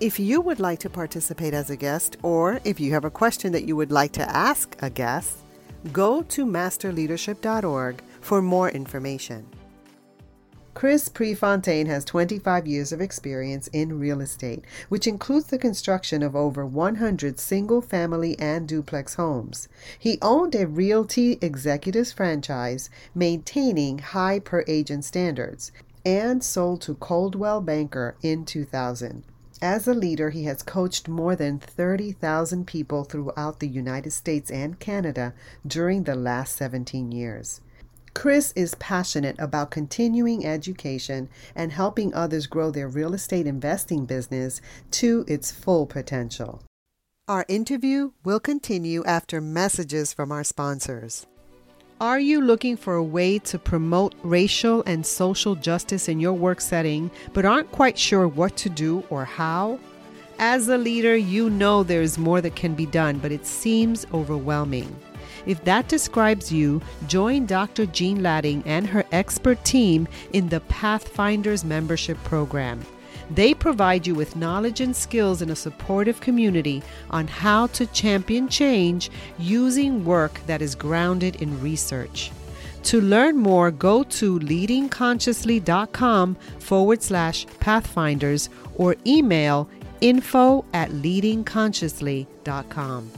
If you would like to participate as a guest, or if you have a question that you would like to ask a guest, go to masterleadership.org for more information. Chris Prefontaine has 25 years of experience in real estate, which includes the construction of over 100 single family and duplex homes. He owned a realty executives franchise maintaining high per agent standards and sold to Coldwell Banker in 2000. As a leader, he has coached more than 30,000 people throughout the United States and Canada during the last 17 years. Chris is passionate about continuing education and helping others grow their real estate investing business to its full potential. Our interview will continue after messages from our sponsors. Are you looking for a way to promote racial and social justice in your work setting, but aren't quite sure what to do or how? As a leader, you know there is more that can be done, but it seems overwhelming. If that describes you, join Dr. Jean Latting and her expert team in the Pathfinders membership program. They provide you with knowledge and skills in a supportive community on how to champion change using work that is grounded in research. To learn more, go to leadingconsciously.com forward slash pathfinders or email info at leadingconsciously.com.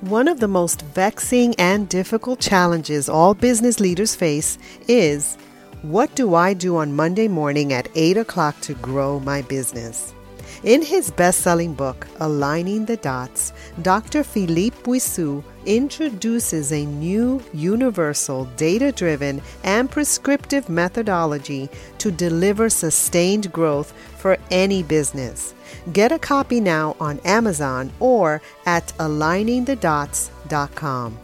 One of the most vexing and difficult challenges all business leaders face is what do I do on Monday morning at 8 o'clock to grow my business? In his best selling book, Aligning the Dots, Dr. Philippe Boissou introduces a new universal, data driven, and prescriptive methodology to deliver sustained growth for any business. Get a copy now on Amazon or at aligningthedots.com.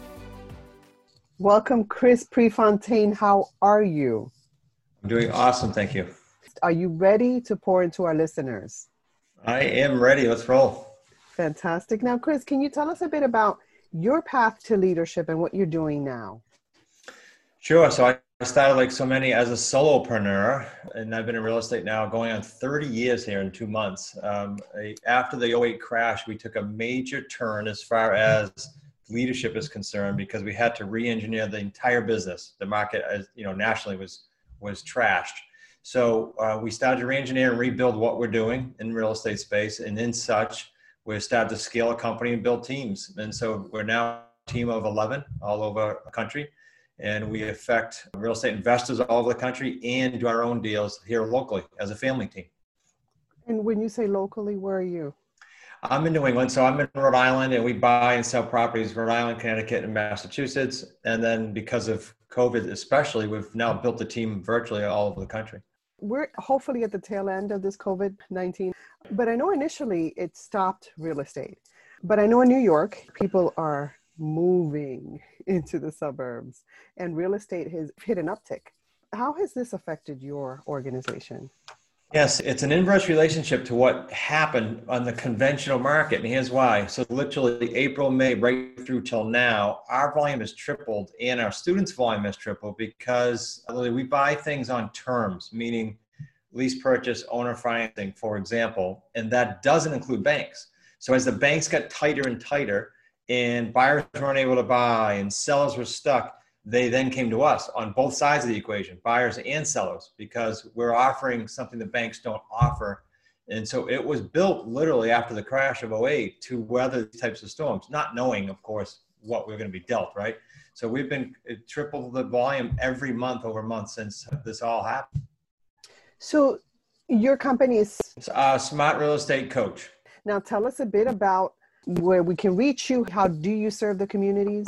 Welcome, Chris Prefontaine. How are you? I'm doing awesome. Thank you. Are you ready to pour into our listeners? I am ready. Let's roll. Fantastic. Now, Chris, can you tell us a bit about your path to leadership and what you're doing now? Sure. So I started like so many as a solopreneur, and I've been in real estate now going on 30 years here in two months. Um, after the 08 crash, we took a major turn as far as leadership is concerned because we had to re-engineer the entire business. The market, as you know, nationally was was trashed. So uh, we started to re-engineer and rebuild what we're doing in real estate space, and in such, we started to scale a company and build teams. And so we're now a team of 11 all over the country, and we affect real estate investors all over the country and do our own deals here locally as a family team. And when you say locally, where are you? I'm in New England, so I'm in Rhode Island, and we buy and sell properties Rhode Island, Connecticut, and Massachusetts. And then because of COVID, especially, we've now built a team virtually all over the country. We're hopefully at the tail end of this COVID 19, but I know initially it stopped real estate. But I know in New York, people are moving into the suburbs and real estate has hit an uptick. How has this affected your organization? Yes, it's an inverse relationship to what happened on the conventional market. And here's why. So, literally, April, May, right through till now, our volume has tripled and our students' volume has tripled because we buy things on terms, meaning lease purchase, owner financing, for example, and that doesn't include banks. So, as the banks got tighter and tighter, and buyers weren't able to buy and sellers were stuck, they then came to us on both sides of the equation, buyers and sellers, because we're offering something the banks don't offer. And so it was built literally after the crash of 08 to weather these types of storms, not knowing, of course, what we're going to be dealt, right? So we've been triple the volume every month over month since this all happened. So your company is uh, Smart Real Estate Coach. Now tell us a bit about where we can reach you. How do you serve the communities?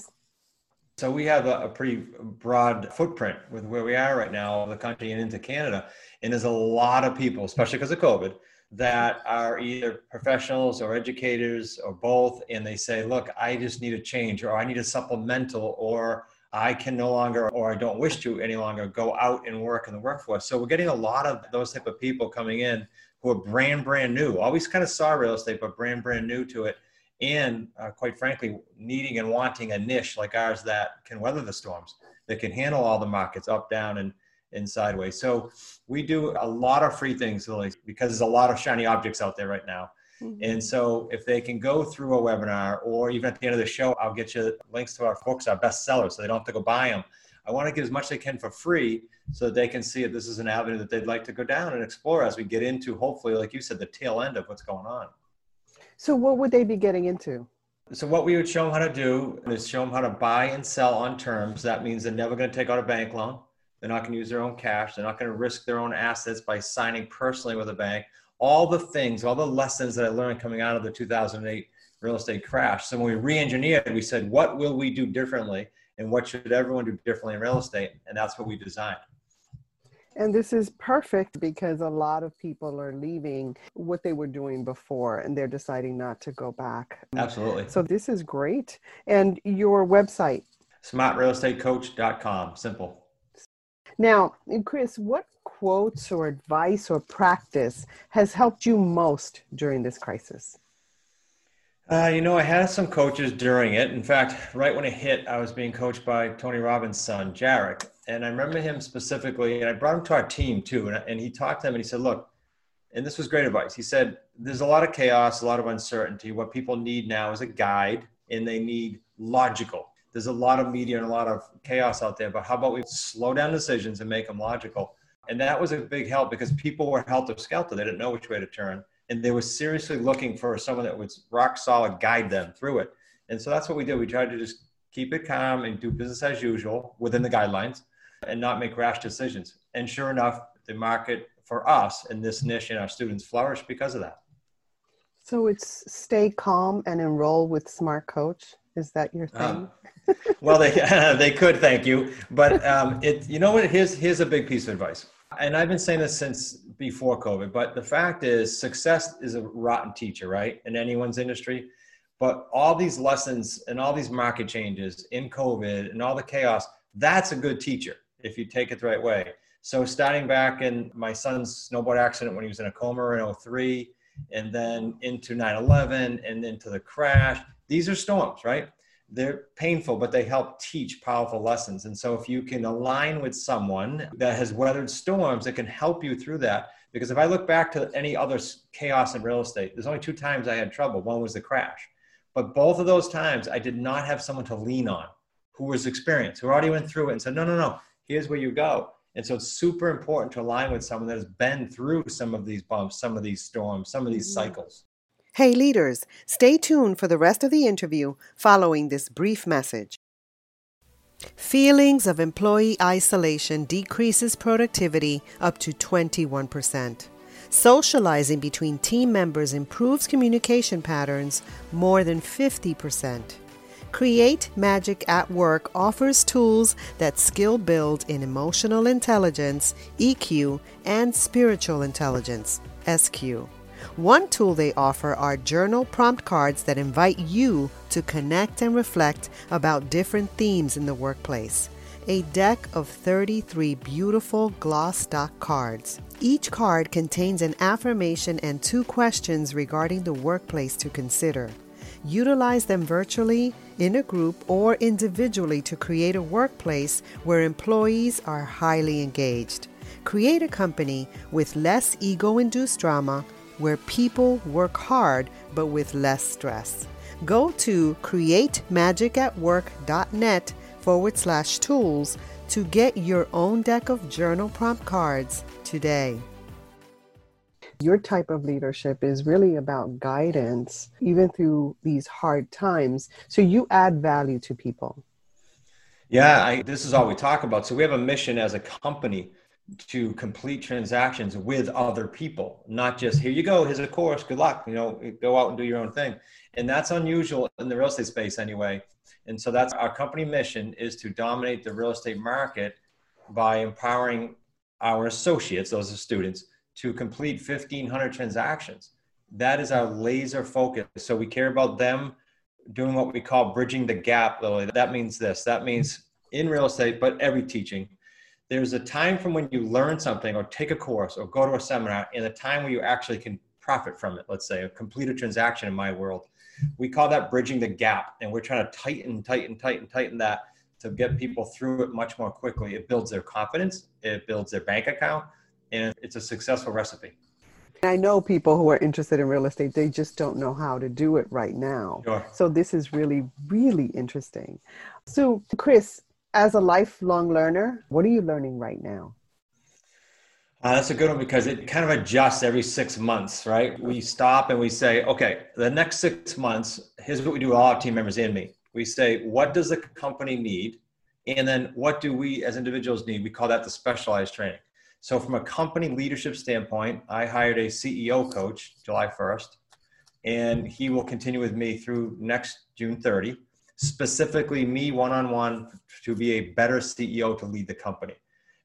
So we have a, a, pretty broad footprint with where we are right now, the country and into Canada. And there's a lot of people, especially because of COVID, that are either professionals or educators or both. And they say, look, I just need a change or I need a supplemental or I can no longer or I don't wish to any longer go out and work in the workforce. So we're getting a lot of those type of people coming in who are brand, brand new, always kind of saw real estate, but brand, brand new to it and uh, quite frankly, needing and wanting a niche like ours that can weather the storms, that can handle all the markets up, down, and, and sideways. So we do a lot of free things, Lily, because there's a lot of shiny objects out there right now. Mm-hmm. And so if they can go through a webinar or even at the end of the show, I'll get you links to our books, our bestsellers, so they don't have to go buy them. I want to give as much as they can for free so that they can see that this is an avenue that they'd like to go down and explore as we get into, hopefully, like you said, the tail end of what's going on. So, what would they be getting into? So, what we would show them how to do is show them how to buy and sell on terms. That means they're never going to take out a bank loan. They're not going to use their own cash. They're not going to risk their own assets by signing personally with a bank. All the things, all the lessons that I learned coming out of the 2008 real estate crash. So, when we re engineered, we said, what will we do differently? And what should everyone do differently in real estate? And that's what we designed. And this is perfect because a lot of people are leaving what they were doing before and they're deciding not to go back. Absolutely. So this is great. And your website? smartrealestatecoach.com. Simple. Now, Chris, what quotes or advice or practice has helped you most during this crisis? Uh, you know, I had some coaches during it. In fact, right when it hit, I was being coached by Tony Robbins' son, Jairek. And I remember him specifically, and I brought him to our team too. And, and he talked to him and he said, Look, and this was great advice. He said, There's a lot of chaos, a lot of uncertainty. What people need now is a guide, and they need logical. There's a lot of media and a lot of chaos out there, but how about we slow down decisions and make them logical? And that was a big help because people were helter skelter. They didn't know which way to turn and they were seriously looking for someone that would rock solid guide them through it. And so that's what we did. We tried to just keep it calm and do business as usual within the guidelines and not make rash decisions. And sure enough, the market for us in this niche and our students flourished because of that. So it's stay calm and enroll with Smart Coach. Is that your thing? Um, well, they they could, thank you. But um, it, you know what? Here's here's a big piece of advice and I've been saying this since before COVID, but the fact is, success is a rotten teacher, right? In anyone's industry. But all these lessons and all these market changes in COVID and all the chaos, that's a good teacher if you take it the right way. So, starting back in my son's snowboard accident when he was in a coma in 03, and then into 9 11 and into the crash, these are storms, right? they're painful, but they help teach powerful lessons. And so, if you can align with someone that has weathered storms, it can help you through that. Because if I look back to any other chaos in real estate, there's only two times I had trouble. One was the crash. But both of those times, I did not have someone to lean on who was experienced, who already went through it and said, no, no, no, here's where you go. And so it's super important to align with someone that has been through some of these bumps, some of these storms, some of these mm-hmm. cycles. Hey, leaders, stay tuned for the rest of the interview following this brief message. Feelings of employee isolation decreases productivity up to 21%. Socializing between team members improves communication patterns more than 50%. Create Magic at Work offers tools that skill build in emotional intelligence, EQ, and spiritual intelligence, SQ. One tool they offer are journal prompt cards that invite you to connect and reflect about different themes in the workplace. A deck of 33 beautiful gloss stock cards. Each card contains an affirmation and two questions regarding the workplace to consider. Utilize them virtually, in a group, or individually to create a workplace where employees are highly engaged. Create a company with less ego induced drama where people work hard but with less stress. Go to createmagicatwork.net forward slash tools to get your own deck of journal prompt cards today. Your type of leadership is really about guidance, even through these hard times. So you add value to people. Yeah, I, this is all we talk about. So we have a mission as a company to complete transactions with other people, not just here you go, here's a course, good luck, you know, go out and do your own thing. And that's unusual in the real estate space anyway. And so that's our company mission is to dominate the real estate market by empowering our associates, those are students, to complete 1,500 transactions. That is our laser focus. So we care about them doing what we call bridging the gap, Lily. That means this. That means in real estate, but every teaching, there's a time from when you learn something or take a course or go to a seminar and a time where you actually can profit from it, let's say, a complete a transaction in my world. We call that bridging the gap. And we're trying to tighten, tighten, tighten, tighten that to get people through it much more quickly. It builds their confidence, it builds their bank account, and it's a successful recipe. I know people who are interested in real estate, they just don't know how to do it right now. Sure. So this is really, really interesting. So, Chris, as a lifelong learner, what are you learning right now? Uh, that's a good one because it kind of adjusts every six months, right? We stop and we say, okay, the next six months, here's what we do, all our team members and me. We say, what does the company need? And then what do we as individuals need? We call that the specialized training. So, from a company leadership standpoint, I hired a CEO coach July 1st, and he will continue with me through next June 30, specifically me one on one to be a better CEO to lead the company.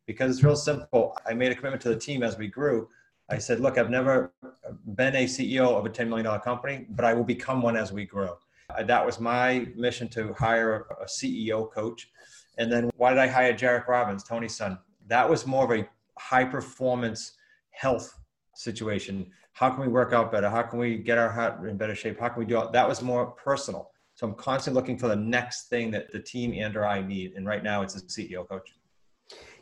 Because it's real simple. I made a commitment to the team as we grew. I said, look, I've never been a CEO of a $10 million company, but I will become one as we grow. Uh, that was my mission to hire a CEO coach. And then why did I hire Jairek Robbins, Tony's son? That was more of a high performance health situation. How can we work out better? How can we get our heart in better shape? How can we do? That was more personal. So I'm constantly looking for the next thing that the team and or I need. And right now it's a CEO coach.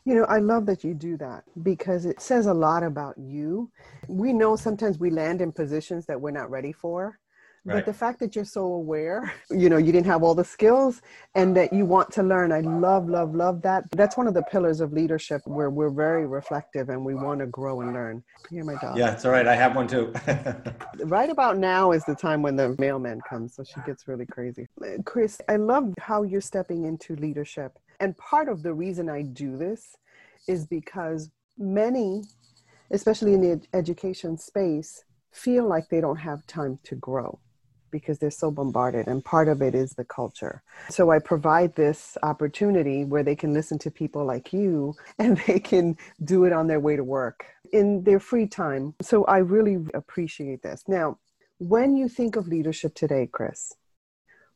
You know, I love that you do that because it says a lot about you. We know sometimes we land in positions that we're not ready for. Right. But the fact that you're so aware, you know, you didn't have all the skills and that you want to learn. I love, love, love that. That's one of the pillars of leadership where we're very reflective and we want to grow and learn. Hear my dog. Yeah, it's all right. I have one too. right about now is the time when the mailman comes. So she gets really crazy. Chris, I love how you're stepping into leadership. And part of the reason I do this is because many, especially in the education space, feel like they don't have time to grow because they're so bombarded and part of it is the culture. So i provide this opportunity where they can listen to people like you and they can do it on their way to work in their free time. So i really appreciate this. Now when you think of leadership today chris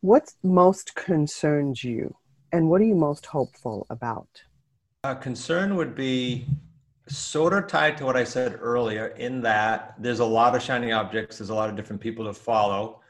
what most concerns you and what are you most hopeful about? A concern would be sort of tied to what I said earlier, in that there's a lot of shiny objects, there's a lot of different people to follow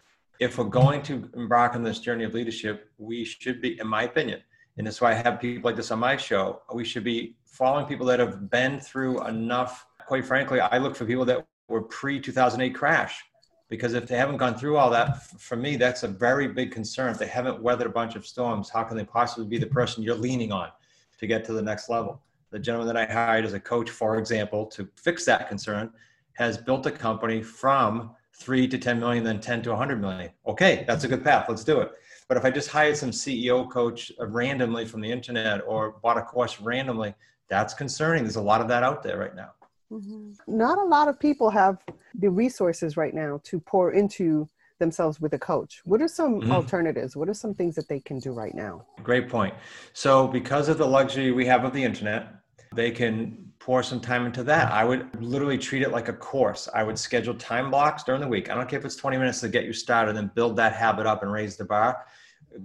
if we're going to embark on this journey of leadership, we should be, in my opinion, and that's why I have people like this on my show, we should be following people that have been through enough. Quite frankly, I look for people that were pre 2008 crash because if they haven't gone through all that, for me, that's a very big concern. If they haven't weathered a bunch of storms, how can they possibly be the person you're leaning on to get to the next level? The gentleman that I hired as a coach, for example, to fix that concern, has built a company from three to 10 million, then 10 to 100 million. Okay, that's a good path. Let's do it. But if I just hired some CEO coach randomly from the internet or bought a course randomly, that's concerning. There's a lot of that out there right now. Mm-hmm. Not a lot of people have the resources right now to pour into themselves with a coach. What are some mm-hmm. alternatives? What are some things that they can do right now? Great point. So, because of the luxury we have of the internet, they can pour some time into that. I would literally treat it like a course. I would schedule time blocks during the week. I don't care if it's 20 minutes to get you started and then build that habit up and raise the bar.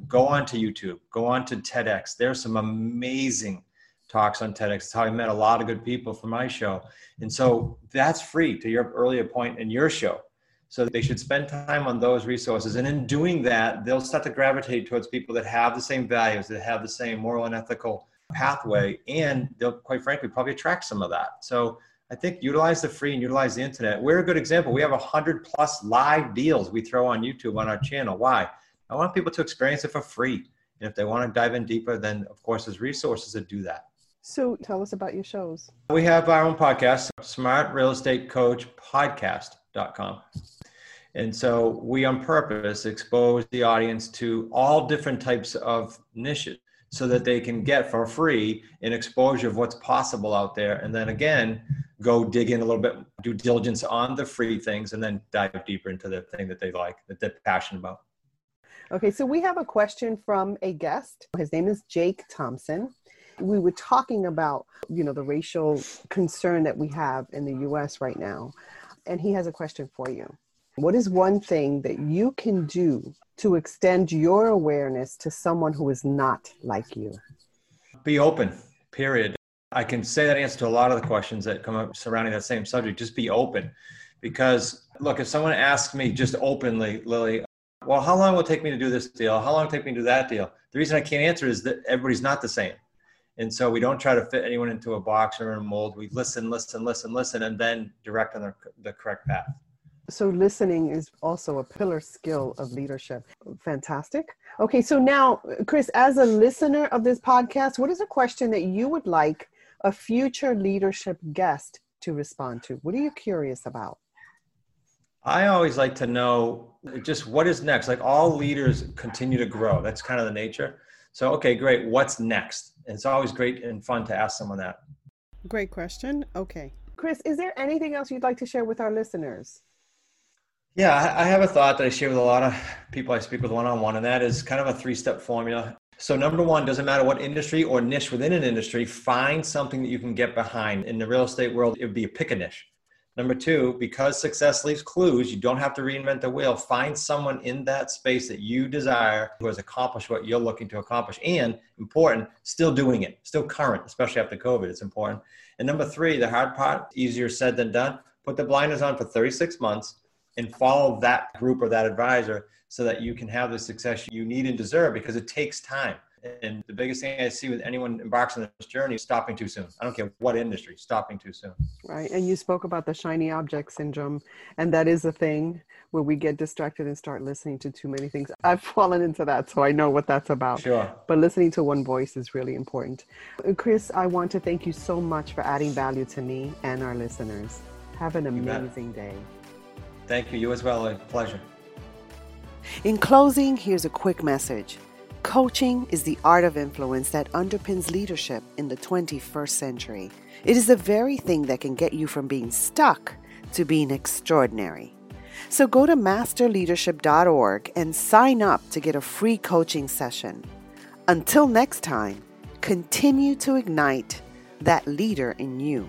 Go on to YouTube, go on to TEDx. There's some amazing talks on TEDx. It's how I met a lot of good people for my show. And so that's free to your earlier point in your show. So they should spend time on those resources. And in doing that, they'll start to gravitate towards people that have the same values, that have the same moral and ethical pathway and they'll quite frankly probably attract some of that. So i think utilize the free and utilize the internet. We're a good example. We have a hundred plus live deals we throw on youtube on our channel. Why? I want people to experience it for free. And if they want to dive in deeper then of course there's resources that do that. So tell us about your shows. We have our own podcast smart real estate coach podcast.com and so we on purpose expose the audience to all different types of niches so that they can get for free an exposure of what's possible out there. And then again, go dig in a little bit, do diligence on the free things, and then dive deeper into the thing that they like, that they're passionate about. Okay, so we have a question from a guest. His name is Jake Thompson. We were talking about, you know, the racial concern that we have in the US right now. And he has a question for you. What is one thing that you can do to extend your awareness to someone who is not like you? Be open, period. I can say that answer to a lot of the questions that come up surrounding that same subject. Just be open. Because, look, if someone asks me just openly, Lily, well, how long will it take me to do this deal? How long will it take me to do that deal? The reason I can't answer is that everybody's not the same. And so we don't try to fit anyone into a box or a mold. We listen, listen, listen, listen, and then direct on the, the correct path. So listening is also a pillar skill of leadership. Fantastic. Okay, so now, Chris, as a listener of this podcast, what is a question that you would like a future leadership guest to respond to? What are you curious about? I always like to know just what is next. Like all leaders continue to grow. That's kind of the nature. So, okay, great. What's next? It's always great and fun to ask someone that. Great question. Okay. Chris, is there anything else you'd like to share with our listeners? Yeah, I have a thought that I share with a lot of people I speak with one on one, and that is kind of a three step formula. So, number one, doesn't matter what industry or niche within an industry, find something that you can get behind. In the real estate world, it would be a pick a niche. Number two, because success leaves clues, you don't have to reinvent the wheel. Find someone in that space that you desire who has accomplished what you're looking to accomplish. And important, still doing it, still current, especially after COVID. It's important. And number three, the hard part, easier said than done. Put the blinders on for 36 months and follow that group or that advisor so that you can have the success you need and deserve because it takes time. And the biggest thing I see with anyone embarks on this journey is stopping too soon. I don't care what industry, stopping too soon. Right. And you spoke about the shiny object syndrome. And that is a thing where we get distracted and start listening to too many things. I've fallen into that, so I know what that's about. Sure. But listening to one voice is really important. Uh, Chris, I want to thank you so much for adding value to me and our listeners. Have an amazing day. Thank you. You as well. A pleasure. In closing, here's a quick message. Coaching is the art of influence that underpins leadership in the 21st century. It is the very thing that can get you from being stuck to being extraordinary. So go to masterleadership.org and sign up to get a free coaching session. Until next time, continue to ignite that leader in you.